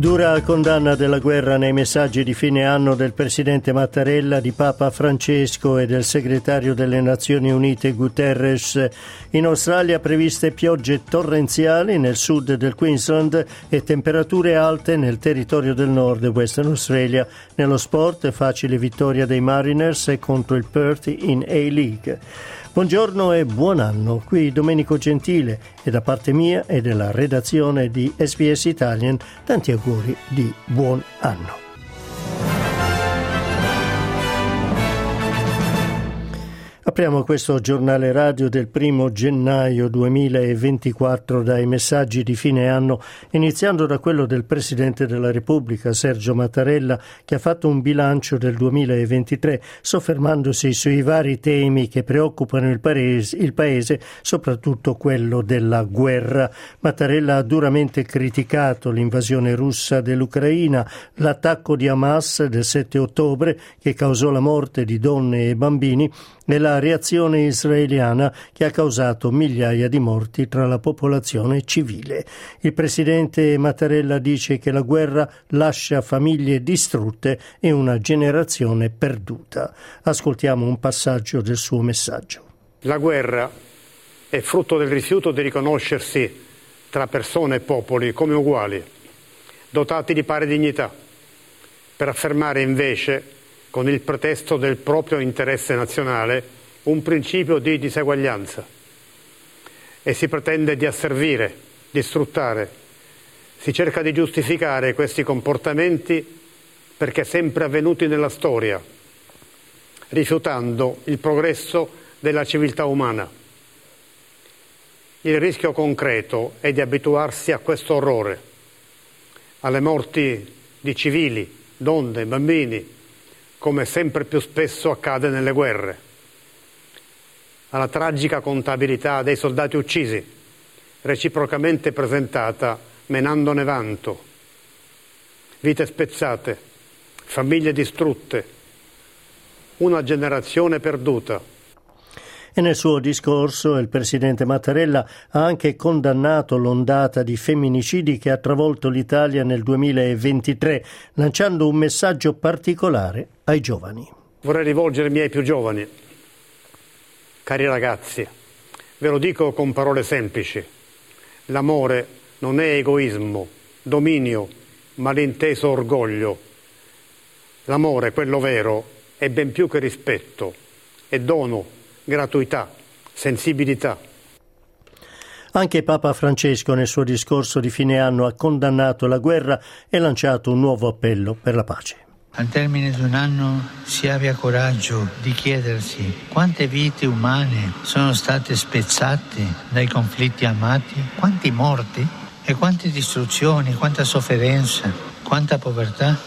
Dura condanna della guerra nei messaggi di fine anno del presidente Mattarella, di Papa Francesco e del segretario delle Nazioni Unite Guterres. In Australia previste piogge torrenziali nel sud del Queensland e temperature alte nel territorio del nord Western Australia. Nello sport facile vittoria dei Mariners contro il Perth in A-League. Buongiorno e buon anno, qui Domenico Gentile e da parte mia e della redazione di SBS Italian tanti auguri di buon anno. Apriamo questo giornale radio del primo gennaio 2024 dai messaggi di fine anno, iniziando da quello del Presidente della Repubblica Sergio Mattarella, che ha fatto un bilancio del 2023, soffermandosi sui vari temi che preoccupano il paese, il paese, soprattutto quello della guerra. Mattarella ha duramente criticato l'invasione russa dell'Ucraina, l'attacco di Hamas del 7 ottobre, che causò la morte di donne e bambini, la reazione israeliana che ha causato migliaia di morti tra la popolazione civile. Il presidente Mattarella dice che la guerra lascia famiglie distrutte e una generazione perduta. Ascoltiamo un passaggio del suo messaggio. La guerra è frutto del rifiuto di riconoscersi tra persone e popoli come uguali, dotati di pari dignità, per affermare invece con il pretesto del proprio interesse nazionale, un principio di diseguaglianza e si pretende di asservire, di sfruttare. Si cerca di giustificare questi comportamenti perché sempre avvenuti nella storia, rifiutando il progresso della civiltà umana. Il rischio concreto è di abituarsi a questo orrore, alle morti di civili, donne, bambini, come sempre più spesso accade nelle guerre, alla tragica contabilità dei soldati uccisi, reciprocamente presentata menandone vanto, vite spezzate, famiglie distrutte, una generazione perduta e nel suo discorso il presidente Mattarella ha anche condannato l'ondata di femminicidi che ha travolto l'Italia nel 2023, lanciando un messaggio particolare ai giovani. Vorrei rivolgermi ai più giovani. Cari ragazzi, ve lo dico con parole semplici. L'amore non è egoismo, dominio, malinteso orgoglio. L'amore, quello vero, è ben più che rispetto, è dono, gratuità, sensibilità. Anche Papa Francesco nel suo discorso di fine anno ha condannato la guerra e lanciato un nuovo appello per la pace. Al termine di un anno si abbia coraggio di chiedersi quante vite umane sono state spezzate dai conflitti armati, quanti morti e quante distruzioni, quanta sofferenza, quanta povertà.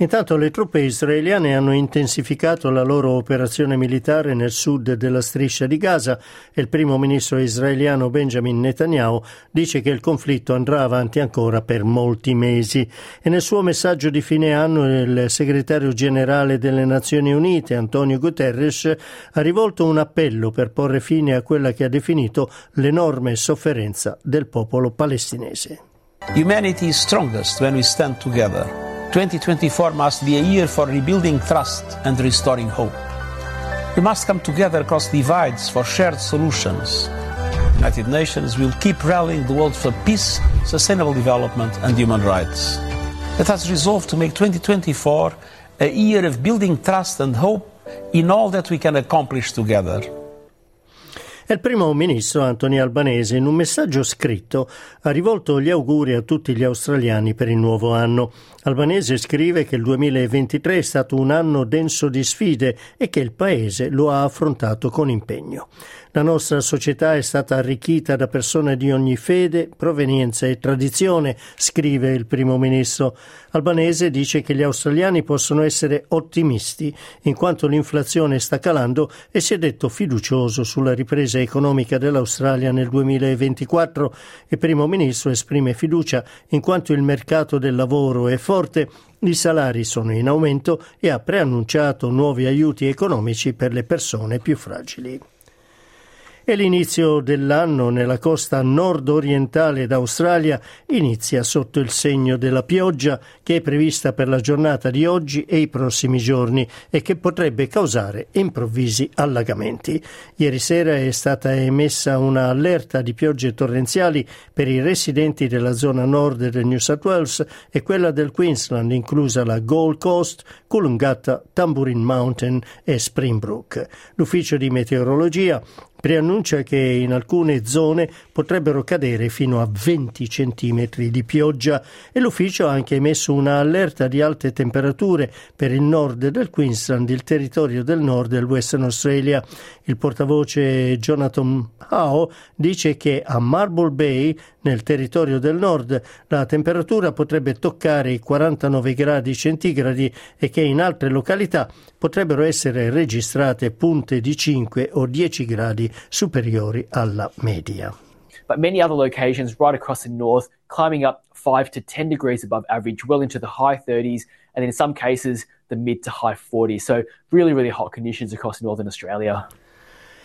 Intanto le truppe israeliane hanno intensificato la loro operazione militare nel sud della striscia di Gaza e il primo ministro israeliano Benjamin Netanyahu dice che il conflitto andrà avanti ancora per molti mesi e nel suo messaggio di fine anno il segretario generale delle Nazioni Unite Antonio Guterres ha rivolto un appello per porre fine a quella che ha definito l'enorme sofferenza del popolo palestinese. Humanity is strongest when we stand together. 2024 must be a year for rebuilding trust and restoring hope. We must come together across divides for shared solutions. The United Nations will keep rallying the world for peace, sustainable development, and human rights. Let us resolve to make 2024 a year of building trust and hope in all that we can accomplish together. Il primo ministro Anthony Albanese in un messaggio scritto ha rivolto gli auguri a tutti gli australiani per il nuovo anno. Albanese scrive che il 2023 è stato un anno denso di sfide e che il paese lo ha affrontato con impegno. La nostra società è stata arricchita da persone di ogni fede, provenienza e tradizione, scrive il primo ministro. Albanese dice che gli australiani possono essere ottimisti, in quanto l'inflazione sta calando e si è detto fiducioso sulla ripresa economica dell'Australia nel 2024. Il primo ministro esprime fiducia in quanto il mercato del lavoro è forte i salari sono in aumento e ha preannunciato nuovi aiuti economici per le persone più fragili. E l'inizio dell'anno nella costa nord-orientale d'Australia inizia sotto il segno della pioggia che è prevista per la giornata di oggi e i prossimi giorni e che potrebbe causare improvvisi allagamenti. Ieri sera è stata emessa una allerta di piogge torrenziali per i residenti della zona nord del New South Wales e quella del Queensland, inclusa la Gold Coast, Coolangatta, Tambourine Mountain e Springbrook. L'ufficio di meteorologia preannuncia che in alcune zone potrebbero cadere fino a 20 centimetri di pioggia e l'ufficio ha anche emesso una allerta di alte temperature per il nord del Queensland, il territorio del nord del Western Australia. Il portavoce Jonathan Howe dice che a Marble Bay, nel territorio del nord, la temperatura potrebbe toccare i 49 gradi centigradi e che in altre località potrebbero essere registrate punte di 5 o 10 gradi superiori alla media. But many other locations right across the north climbing up 5 to 10 degrees above average, well into the high 30s, and in some cases, the mid to high 40s. So, really, really hot conditions across northern Australia.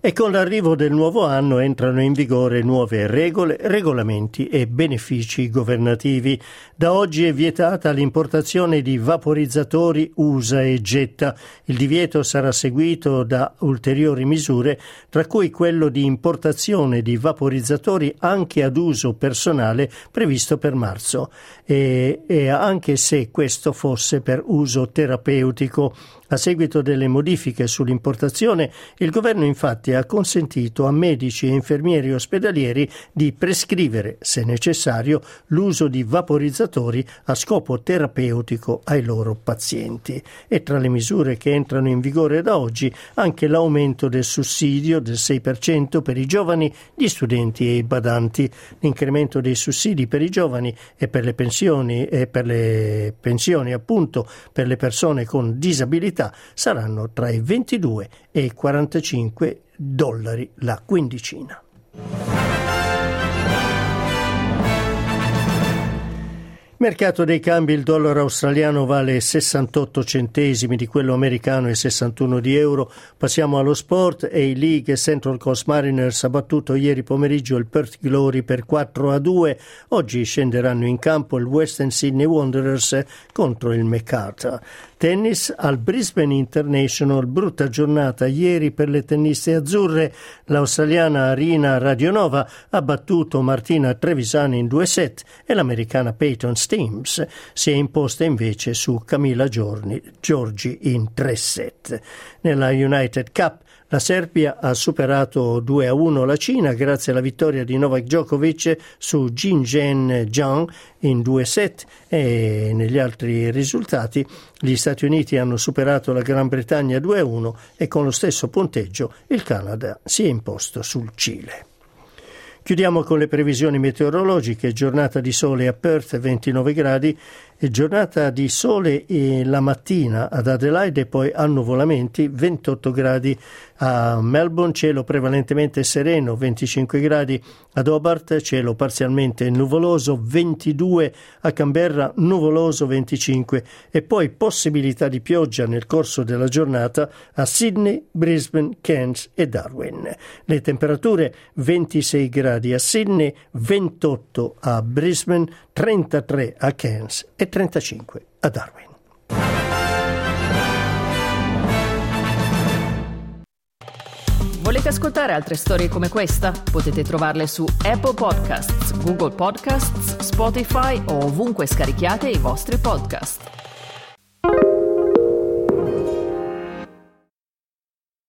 E con l'arrivo del nuovo anno entrano in vigore nuove regole, regolamenti e benefici governativi. Da oggi è vietata l'importazione di vaporizzatori usa e getta. Il divieto sarà seguito da ulteriori misure, tra cui quello di importazione di vaporizzatori anche ad uso personale previsto per marzo e, e anche se questo fosse per uso terapeutico. A seguito delle modifiche sull'importazione, il governo infatti ha consentito a medici e infermieri ospedalieri di prescrivere, se necessario, l'uso di vaporizzatori a scopo terapeutico ai loro pazienti. E tra le misure che entrano in vigore da oggi anche l'aumento del sussidio del 6% per i giovani, gli studenti e i badanti, l'incremento dei sussidi per i giovani e per le pensioni e per le pensioni appunto per le persone con disabilità saranno tra i 22 e i 45 dollari la quindicina. Mercato dei cambi, il dollaro australiano vale 68 centesimi di quello americano e 61 di euro. Passiamo allo sport. A-League Central Coast Mariners ha battuto ieri pomeriggio il Perth Glory per 4 a 2. Oggi scenderanno in campo il Western Sydney Wanderers contro il MacArthur. Tennis al Brisbane International, brutta giornata ieri per le tenniste azzurre. L'australiana Arina Radionova ha battuto Martina Trevisani in due set e l'americana Peyton Steams si è imposta invece su Camilla Giorgi in tre set. Nella United Cup la Serbia ha superato 2 a 1 la Cina grazie alla vittoria di Novak Djokovic su Jin Zhen Zhang in due set e negli altri risultati gli Stati Uniti hanno superato la Gran Bretagna 2 a 1 e con lo stesso punteggio il Canada si è imposto sul Cile. Chiudiamo con le previsioni meteorologiche. Giornata di sole a Perth 29 gradi giornata di sole la mattina ad Adelaide poi annuvolamenti 28 gradi. A Melbourne cielo prevalentemente sereno 25 gradi. Ad Hobart cielo parzialmente nuvoloso 22 a Canberra nuvoloso 25 e poi possibilità di pioggia nel corso della giornata a Sydney, Brisbane, Cairns e Darwin. Le temperature 26 gradi a Sydney, 28 a Brisbane, 33 a Cairns e 35 a Darwin. Volete ascoltare altre storie come questa? Potete trovarle su Apple Podcasts, Google Podcasts, Spotify o ovunque scarichiate i vostri podcast.